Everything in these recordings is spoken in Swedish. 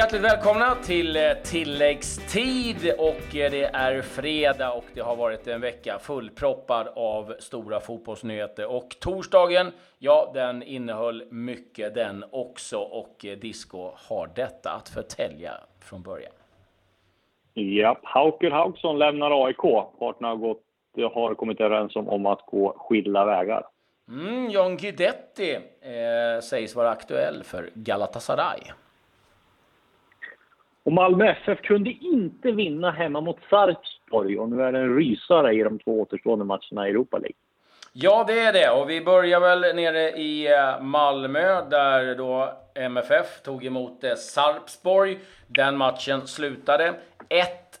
Hjärtligt välkomna till eh, tilläggstid och eh, det är fredag och det har varit en vecka fullproppad av stora fotbollsnyheter och torsdagen, ja, den innehöll mycket den också och eh, Disco har detta att förtälja från början. Ja, Hauker Hauksson lämnar AIK. Parterna har, gått, har kommit överens om, om att gå skilda vägar. Mm, John Guidetti eh, sägs vara aktuell för Galatasaray. Och Malmö FF kunde inte vinna hemma mot Sarpsborg och nu är det en rysare i de två återstående matcherna i Europa League. Ja, det är det. Och vi börjar väl nere i eh, Malmö där då MFF tog emot eh, Sarpsborg. Den matchen slutade 1 1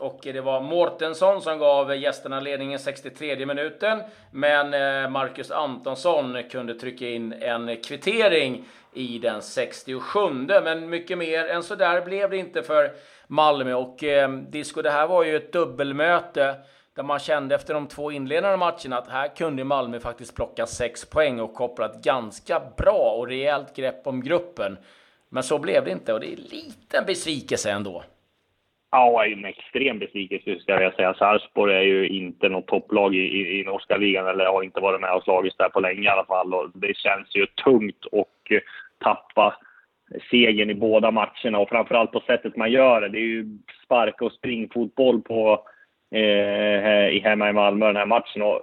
och det var Mårtensson som gav gästerna ledningen 63 minuten. Men eh, Marcus Antonsson kunde trycka in en kvittering i den 67. Men mycket mer än så där blev det inte för Malmö. Och eh, Disco, det här var ju ett dubbelmöte där man kände efter de två inledande matcherna att här kunde Malmö faktiskt plocka sex poäng och koppla ett ganska bra och rejält grepp om gruppen. Men så blev det inte och det är en liten besvikelse ändå. Ja, en extrem besvikelse ska jag säga. Sarpsborg är ju inte något topplag i, i, i norska ligan eller har inte varit med och slagits där på länge i alla fall. Och det känns ju tungt att eh, tappa segern i båda matcherna och framförallt på sättet man gör det. Det är ju sparka och springfotboll på, eh, hemma i Malmö den här matchen. Och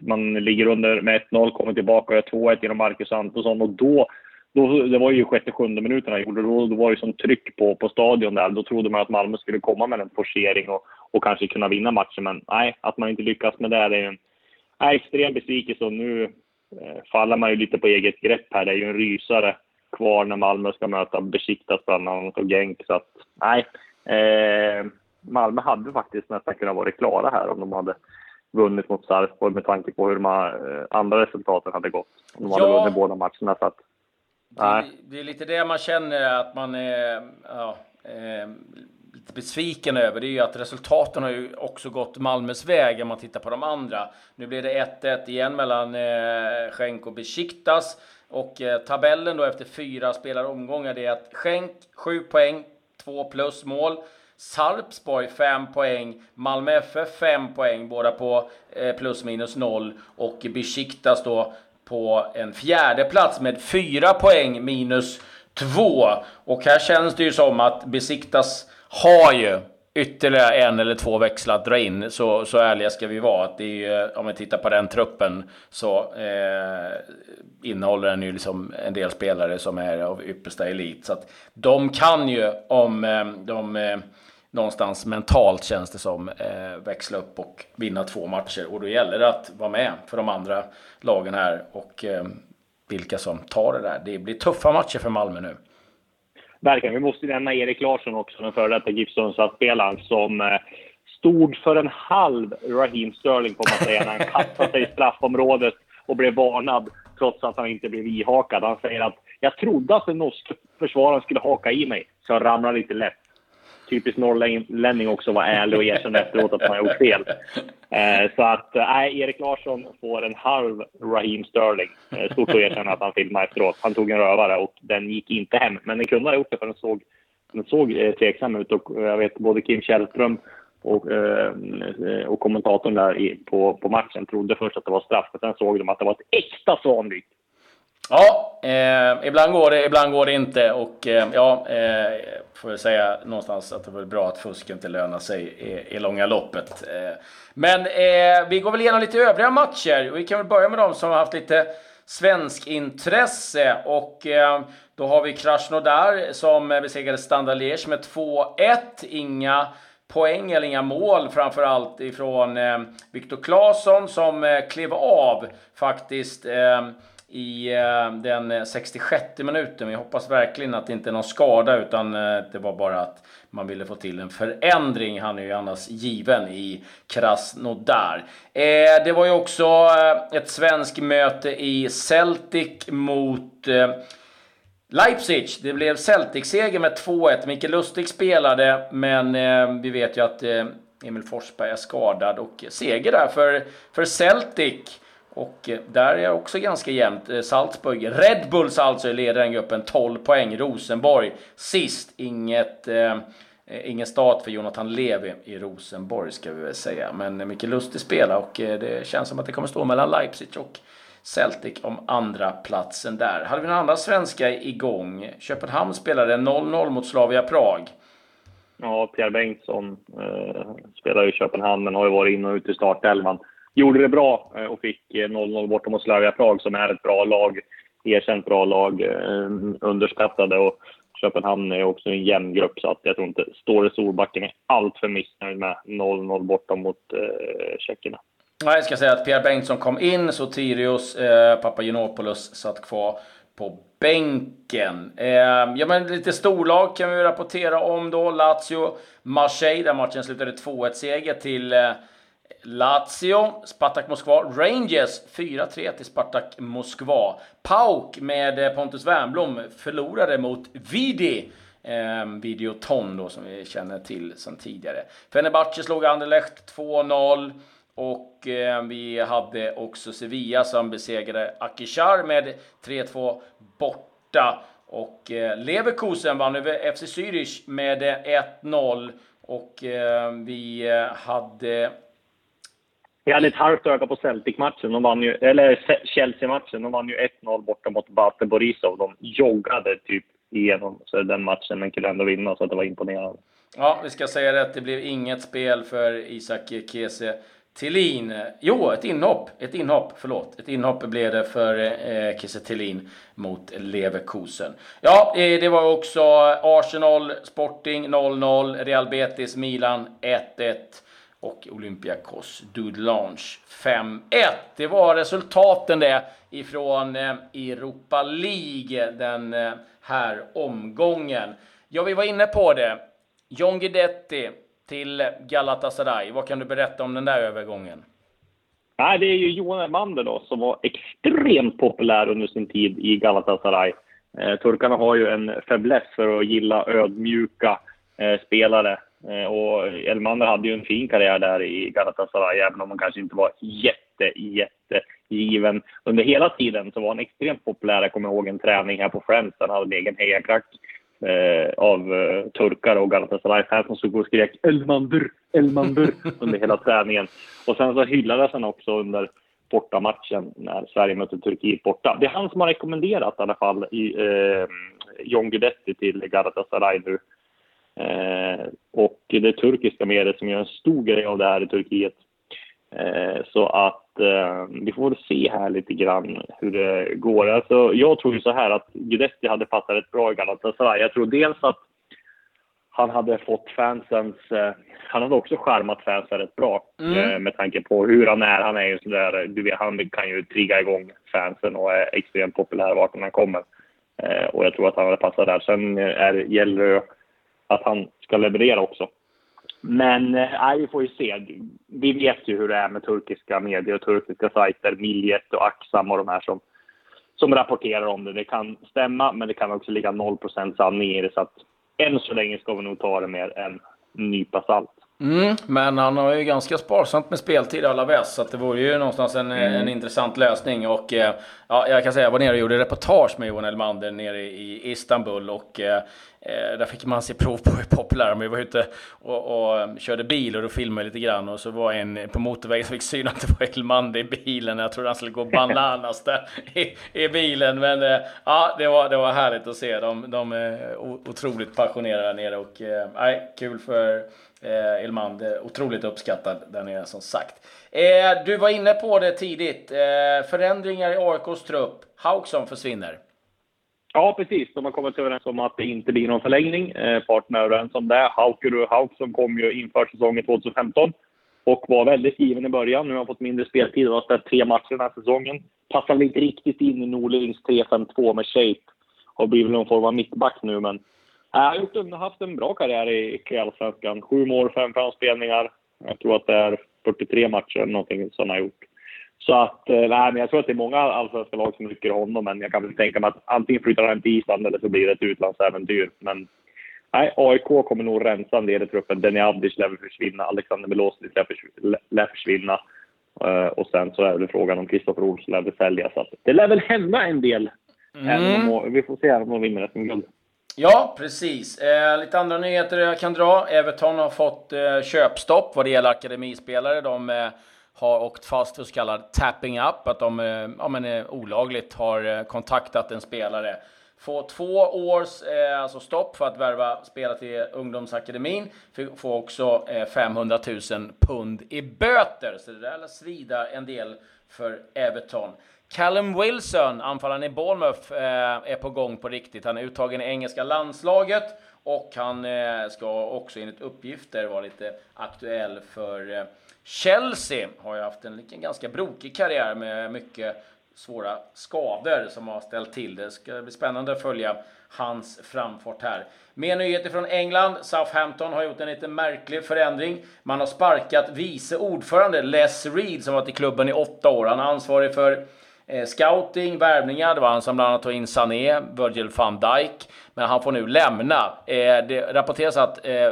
man ligger under med 1-0, kommer tillbaka och gör 2-1 genom Marcus Antonsson och då då, det var ju sjätte, sjunde minuterna gjorde då, då var det som tryck på, på stadion där. Då trodde man att Malmö skulle komma med en forcering och, och kanske kunna vinna matchen. Men nej, att man inte lyckas med det, det är en nej, extrem besvikelse. Och nu eh, faller man ju lite på eget grepp här. Det är ju en rysare kvar när Malmö ska möta Besiktas bland annat och Genk. Så att nej, eh, Malmö hade faktiskt nästan kunnat vara klara här om de hade vunnit mot Sarpsborg med tanke på hur de eh, andra resultaten hade gått. De ja. hade vunnit båda matcherna. Så att, det, det, är lite det man känner att man är ja, eh, lite besviken över. Det är ju att resultaten har ju också gått Malmös väg om man tittar på de andra. Nu blir det 1-1 igen mellan eh, Schenk och Besiktas. Och eh, tabellen då efter fyra spelaromgångar. det är att Schenk 7 poäng, 2 plus mål. Sarpsborg 5 poäng, Malmö FF 5 poäng, båda på eh, plus minus 0 och Besiktas då på en fjärde plats med fyra poäng minus två. Och här känns det ju som att Besiktas har ju ytterligare en eller två växlar att dra in. Så, så ärliga ska vi vara. Att det är, eh, om vi tittar på den truppen så eh, innehåller den ju liksom en del spelare som är av yppersta elit. Så att de kan ju om eh, de eh, någonstans mentalt känns det som eh, växla upp och vinna två matcher. Och då gäller det att vara med för de andra lagen här och eh, vilka som tar det där. Det blir tuffa matcher för Malmö nu. Verkligen. Vi måste nämna Erik Larsson också, den före detta Gibson-spelaren som eh, stod för en halv Raheem Sterling får man säga när han kastade sig i straffområdet och blev varnad trots att han inte blev ihakad. Han säger att jag trodde att den norska försvararen skulle haka i mig, så jag ramlade lite lätt typiskt norrlänning också vara ärlig och erkänna efteråt att man har gjort fel. Eh, så att, eh, nej, Erik Larsson får en halv Raheem Sterling. Eh, stort att erkänna att han filmade efteråt. Han tog en rövare och den gick inte hem. Men den kunde ha gjort det för den såg, den såg eh, tveksam ut och jag vet både Kim Källström och, och kommentatorn där på, på matchen trodde först att det var straff, men sen såg de att det var ett äkta svandyk. Ja, eh, ibland går det, ibland går det inte. Och eh, ja, eh, får jag säga någonstans att det är bra att fusk inte lönar sig i, i långa loppet. Eh, men eh, vi går väl igenom lite övriga matcher. Vi kan väl börja med de som har haft lite svensk intresse. Och eh, då har vi Krasnodar som besegrade Standard Liège med 2-1. Inga poäng eller inga mål framförallt ifrån eh, Viktor Claesson som eh, klev av faktiskt eh, i eh, den 66 minuten. Vi hoppas verkligen att det inte är någon skada utan eh, det var bara att man ville få till en förändring. Han är ju annars given i Krasnodar. Eh, det var ju också ett svenskt möte i Celtic mot Leipzig. Det blev Celtic-seger med 2-1. Mikael Lustig spelade, men vi vet ju att Emil Forsberg är skadad och seger där för, för Celtic. Och eh, där är det också ganska jämnt. Eh, Salzburg, Red Bulls alltså leder den gruppen 12 poäng. Rosenborg sist. Inget, eh, ingen start för Jonathan Levi i Rosenborg ska vi väl säga. Men eh, mycket lustig spelare och det känns som att det kommer stå mellan Leipzig och Celtic om andra platsen där. Hade vi några andra svenska igång? Köpenhamn spelade 0-0 mot Slavia Prag. Ja, Pierre Bengtsson eh, spelar i Köpenhamn men har ju varit in och ut i startelvan. Gjorde det bra eh, och fick 0-0 borta mot Slavia Prag som är ett bra lag. Erkänt bra lag. Eh, underskattade och Köpenhamn är också en jämn grupp så att jag tror inte Ståle Solbacken är allt för missnöjd med 0-0 borta mot eh, tjeckerna. Nej, jag ska säga att Pierre Bengtsson kom in, Sotirios eh, Papagenopoulos satt kvar på bänken. Eh, ja, men lite storlag kan vi rapportera om då. Lazio, Marseille, där matchen slutade 2-1-seger till eh, Lazio, Spartak Moskva, Rangers 4-3 till Spartak Moskva. Pauk med eh, Pontus Wernbloom förlorade mot Vidi. Eh, Videoton då som vi känner till sedan tidigare. Fenerbahce slog Anderlecht 2-0. Och eh, vi hade också Sevilla som besegrade Akishar med 3-2 borta. Och eh, Leverkusen vann över FC Zürich med eh, 1-0. Och eh, vi eh, hade... Vi hade ett halvt öga på Celtic-matchen, de vann ju, eller Chelsea-matchen. De vann ju 1-0 borta mot Bate Borisov. De joggade typ igenom så den matchen, men kunde ändå vinna, så det var imponerande. Ja, vi ska säga det, Det blev inget spel för Isak Kese Tillin. Jo, ett inhopp. Ett inhopp, förlåt. Ett inhopp blev det för eh, Kiese Tillin mot Leverkusen. Ja, eh, det var också Arsenal, Sporting 0-0, Real Betis, Milan 1-1 och Olympiakos Dudelange 5-1. Det var resultaten det ifrån eh, Europa League den eh, här omgången. Ja, vi var inne på det. John Guidetti till Galatasaray. Vad kan du berätta om den där övergången? Nej, det är ju Johan Elmander då, som var extremt populär under sin tid i Galatasaray. Eh, turkarna har ju en fäbless för att gilla ödmjuka eh, spelare. Eh, och Elmander hade ju en fin karriär där i Galatasaray, även om han kanske inte var jätte, jätte given. Under hela tiden så var han extremt populär. Jag kommer ihåg en träning här på Friends. Han hade en egen hejaklack eh, av eh, turkar och Galatasaray-fans som stod och skrek Elmander, Elmander under hela träningen. Och sen så hyllades han också under bortamatchen när Sverige mötte Turkiet borta. Det är han som har rekommenderat i alla fall i, eh, John Guidetti till Galatasaray nu. Eh, och det turkiska medier som gör en stor grej av det här i Turkiet. Eh, så att eh, vi får se här lite grann hur det går. Alltså, jag tror ju så här att Guidetti hade passat rätt bra i Galatasaray. Jag tror dels att han hade fått fansens... Eh, han hade också skärmat fansen rätt bra mm. med tanke på hur han är. Han är ju sådär, du vet, han kan ju trigga igång fansen och är extremt populär vart han kommer. Och jag tror att han hade passat där. Sen är, gäller det att han ska leverera också. Men eh, nej, vi får ju se. Vi vet ju hur det är med turkiska medier och turkiska sajter, Miljet och Aksam och de här som, som rapporterar om det. Det kan stämma, men det kan också ligga 0 sanning i det. Så att än så länge ska vi nog ta det med en nypa salt. Mm, men han har ju ganska sparsamt med speltid Alaves, så att det vore ju någonstans en, mm. en intressant lösning. Och eh, ja, jag kan säga, jag var nere och gjorde reportage med Johan Elmander nere i Istanbul och eh, Eh, där fick man se prov på hur populär de Vi var ute och, och um, körde bil och då filmade lite grann och så var en på motorvägen som fick syn att det var Elmander i bilen. Jag trodde han skulle gå bananas där i, i bilen. Men eh, ja, det var, det var härligt att se. De, de är otroligt passionerade där nere och eh, kul för eh, Elmander. Otroligt uppskattad där nere som sagt. Eh, du var inne på det tidigt. Eh, förändringar i AIKs trupp. Hauksson försvinner. Ja, precis. De har kommit överens om att det inte blir någon förlängning. Eh, parterna är överens om det. Haukuru Hauksson kom ju inför säsongen 2015 och var väldigt given i början. Nu har han fått mindre speltid och har spelat tre matcher den här säsongen. Passar väl inte riktigt in i Norlings 3-5-2 med shape. Har blivit någon form av mittback nu, men jag har gjort en, haft en bra karriär i Allsvenskan. Sju mål, fem framspelningar. Jag tror att det är 43 matcher någonting som han har gjort. Så att, eh, nej, men jag tror att det är många allsvenska lag som rycker honom, men jag kan väl tänka mig att antingen flyttar han till Island eller så blir det ett utlandsäventyr. Men nej, AIK kommer nog rensa en del i truppen. Denny Avdic lär försvinna, Alexander Milosevic lär försvinna. Uh, och sen så är det frågan om Kristoffer Olsson lär väl säljas. Det lär väl hända en del. Mm. Även om, vi får se om de vinner SM-guld. Ja, precis. Eh, lite andra nyheter jag kan dra. Everton har fått eh, köpstopp vad det gäller akademispelare. De eh, har åkt fast för så kallad tapping up, att de eh, ja, men, eh, olagligt har eh, kontaktat en spelare. Få två års eh, alltså stopp för att värva spelare till ungdomsakademin. Få också eh, 500 000 pund i böter. Så det där lär svida en del för Everton. Callum Wilson, anfallaren i Bournemouth, eh, är på gång på riktigt. Han är uttagen i engelska landslaget och han eh, ska också enligt uppgifter vara lite aktuell för eh, Chelsea har ju haft en ganska brokig karriär med mycket svåra skador som har ställt till det. ska bli spännande att följa hans framfart här. Mer nyheter från England. Southampton har gjort en lite märklig förändring. Man har sparkat vice ordförande Les Reed som varit i klubben i åtta år. Han är ansvarig för eh, scouting, värvningar. Det var han som bland annat tog in Sané, Virgil van Dijk. Men han får nu lämna. Eh, det rapporteras att eh,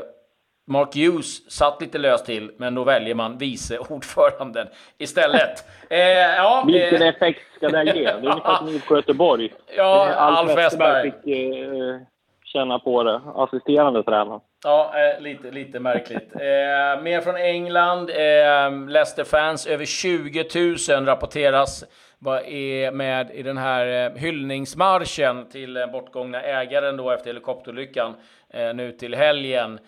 Mark Hughes satt lite löst till, men då väljer man vice ordföranden istället. Eh, ja, Vilken eh, effekt ska det ge? Det är ungefär som IFK Göteborg. Ja, eh, Alf, Alf Westberg fick eh, känna på det. Assisterande tränare. Ja, lite, lite märkligt. Mer från England. Leicester-fans, över 20 000 rapporteras vad är med i den här eh, hyllningsmarschen till eh, bortgångna ägaren då efter helikopterolyckan eh, nu till helgen.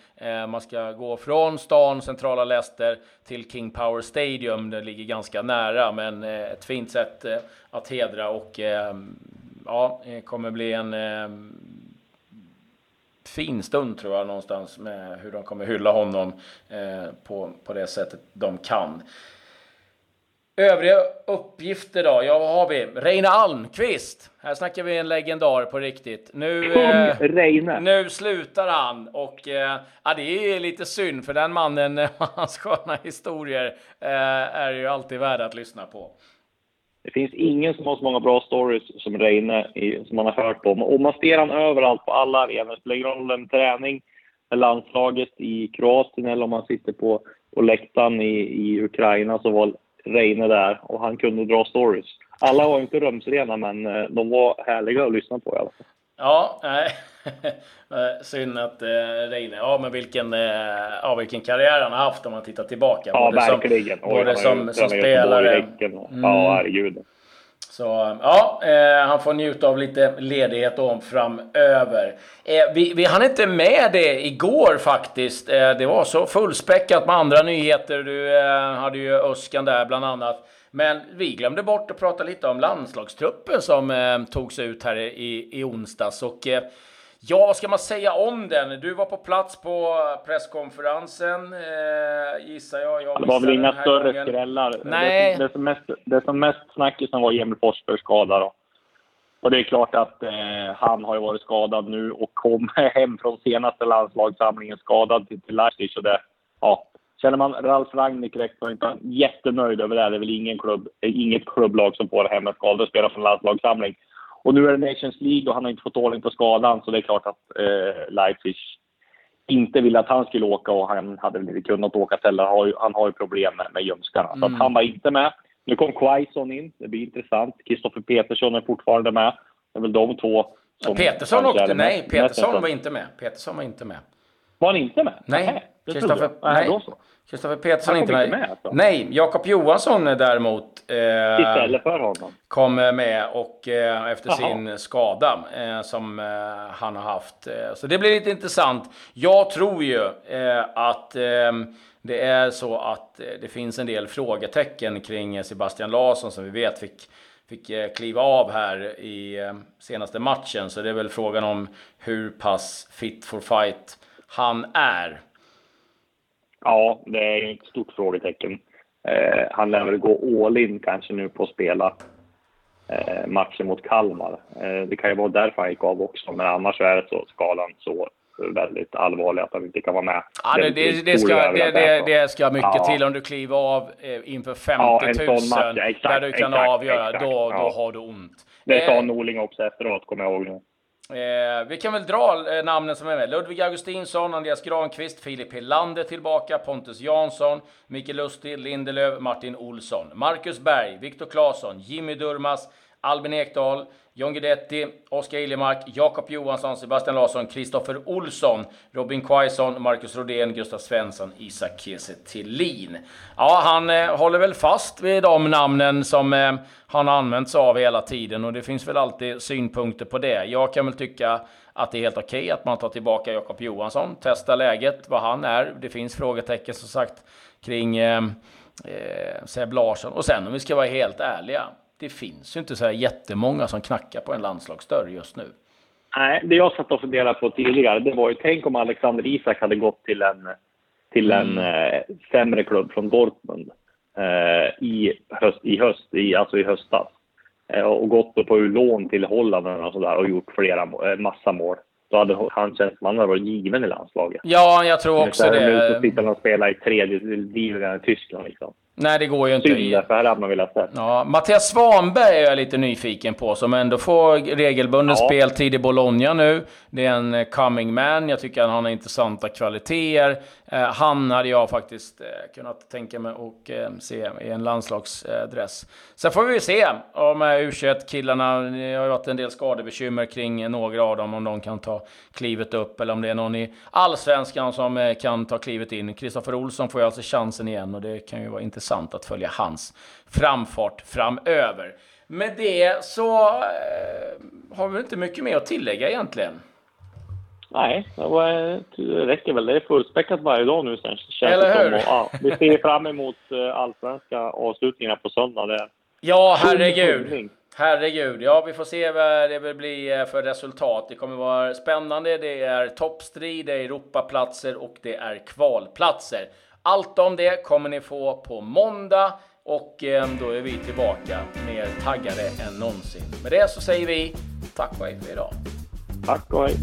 Man ska gå från stan, centrala Leicester, till King Power Stadium. Det ligger ganska nära, men ett fint sätt att hedra och ehm, ja, det kommer bli en ehm, fin stund tror jag någonstans med hur de kommer hylla honom på, på det sättet de kan. Övriga uppgifter då? Ja, vad har vi? Reine Almqvist. Här snackar vi en legendar på riktigt. Nu, eh, nu slutar han och eh, ja, det är lite synd för den mannen, hans sköna historier eh, är ju alltid värda att lyssna på. Det finns ingen som har så många bra stories som Reine som man har hört om. Och man ser han överallt på alla arenor. Spelar ingen roll om träning med landslaget i Kroatien eller om man sitter på, på läktaren i, i Ukraina så var Reine där och han kunde dra stories. Alla var inte rumsrena, men eh, de var härliga att lyssna på i alla fall. Ja, nej. Synd att eh, Reine, ja men vilken, eh, ja, vilken karriär han har haft om man tittar tillbaka. Ja, både verkligen. Som, både som, som spelare. Och, mm. Ja, herregud. Så ja, eh, han får njuta av lite ledighet om framöver. Eh, vi, vi hann inte med det igår faktiskt. Eh, det var så fullspäckat med andra nyheter. Du eh, hade ju Öskan där bland annat. Men vi glömde bort att prata lite om landslagstruppen som eh, togs ut här i, i onsdags. Och, eh, Ja, vad ska man säga om den? Du var på plats på presskonferensen, eh, gissar jag. jag det var väl inga större gången. skrällar. Nej. Det, det, som mest, det som mest snackisen var Emil Forsbergs skada. Då. Och det är klart att eh, han har ju varit skadad nu och kom hem från senaste landslagssamlingen skadad till, till Leipzig. det, ja, känner man Ralf Rangnick rätt så är inte jättenöjd över det. Det är väl ingen klubb, inget klubblag som får hem en skadad spelare från landslagssamling. Och nu är det Nations League och han har inte fått ordning på skadan så det är klart att eh, Leipzig inte ville att han skulle åka och han hade väl inte kunnat åka heller. Han har ju problem med, med ljumskarna. Mm. Så att mm. han var inte med. Nu kom Quaison in. Det blir intressant. Kristoffer Petersson är fortfarande med. Det är väl de två som... Petersson åkte... Nej, Petersson var inte med. Petersson var inte med. Var han inte med? Nej. Kristoffer... Nej. nej. Kristoffer Petersson är inte med. med alltså. Nej, Jakob Johansson däremot eh, Istället för honom? kom med och eh, efter Aha. sin skada eh, som eh, han har haft. Eh, så det blir lite intressant. Jag tror ju eh, att det är så att det finns en del frågetecken kring Sebastian Larsson som vi vet fick fick kliva av här i senaste matchen. Så det är väl frågan om hur pass fit for fight han är. Ja, det är ett stort frågetecken. Eh, han lär väl gå all in kanske nu på att spela eh, matchen mot Kalmar. Eh, det kan ju vara därför han gick av också, men annars är det så skalan så väldigt allvarlig att han inte kan vara med. Ja, det, det, det, ska, det, ska mycket ja. till om du kliver av eh, inför 50 ja, 000 match, exakt, där du kan exakt, avgöra. Exakt, då, då har du ont. Det sa eh, Norling också efteråt, kommer jag ihåg nu. Eh, vi kan väl dra eh, namnen som är med. Ludvig Augustinsson, Andreas Granqvist, Filip Helander tillbaka, Pontus Jansson, Micke Lustig, Lindelöf, Martin Olsson, Marcus Berg, Viktor Claesson, Jimmy Durmas, Albin Ekdal, John Guidetti, Oskar Iljemark, Jakob Johansson, Sebastian Larsson, Kristoffer Olsson, Robin Quaison, Marcus Rodén, Gustav Svensson, Isak Kiese Thelin. Ja, han eh, håller väl fast vid de namnen som eh, han använt sig av hela tiden och det finns väl alltid synpunkter på det. Jag kan väl tycka att det är helt okej okay att man tar tillbaka Jakob Johansson, testar läget, vad han är. Det finns frågetecken som sagt kring eh, eh, Seb Larsson. Och sen om vi ska vara helt ärliga, det finns ju inte så här jättemånga som knackar på en landslagsdörr just nu. Nej, det jag satt och funderade på tidigare, det var ju tänk om Alexander Isak hade gått till en, till en mm. eh, sämre klubb från Dortmund eh, i, höst, i, höst, i, alltså i höstas. Eh, och gått på lån till Holland och, sådär, och gjort flera, eh, massa mål. Då hade han känts man hade varit given i landslaget. Ja, jag tror också det. Nu sitter han och spelar i tredje ligan i Tyskland. Liksom. Nej, det går ju inte. Synd, för här hade man velat se. Ja, Mattias Svanberg är jag lite nyfiken på, som ändå får regelbunden ja. speltid i Bologna nu. Det är en eh, coming man. Jag tycker att han har intressanta kvaliteter. Eh, han hade jag faktiskt eh, kunnat tänka mig att se i en landslagsdress. Sen får vi se om U21-killarna, det har ju varit en del skadebekymmer kring några av dem, om de kan ta klivet upp, eller om det är någon i allsvenskan som kan ta klivet in. Kristoffer Olsson får ju alltså chansen igen och det kan ju vara intressant intressant att följa hans framfart framöver. Med det så eh, har vi inte mycket mer att tillägga egentligen. Nej, det räcker väl. Det är fullspäckat varje dag nu sen. Känns Eller hur? Och, ja, vi ser fram emot eh, allsvenska avslutningarna på söndag. Det ja, herregud. Herregud, ja vi får se vad det vill bli eh, för resultat. Det kommer vara spännande. Det är toppstrid, det är Europaplatser och det är kvalplatser. Allt om det kommer ni få på måndag och eh, då är vi tillbaka mer taggade än någonsin. Med det så säger vi tack och hej för idag. Tack och hej.